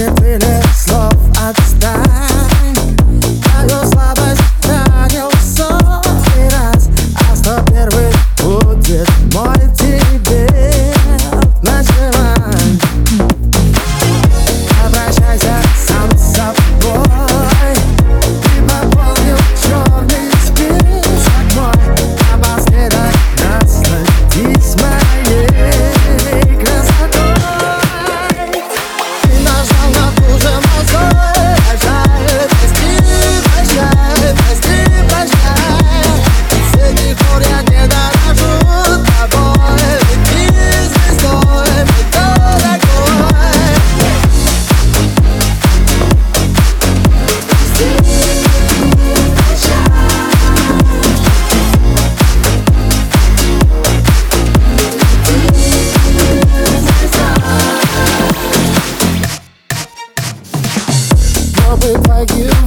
it. up if I give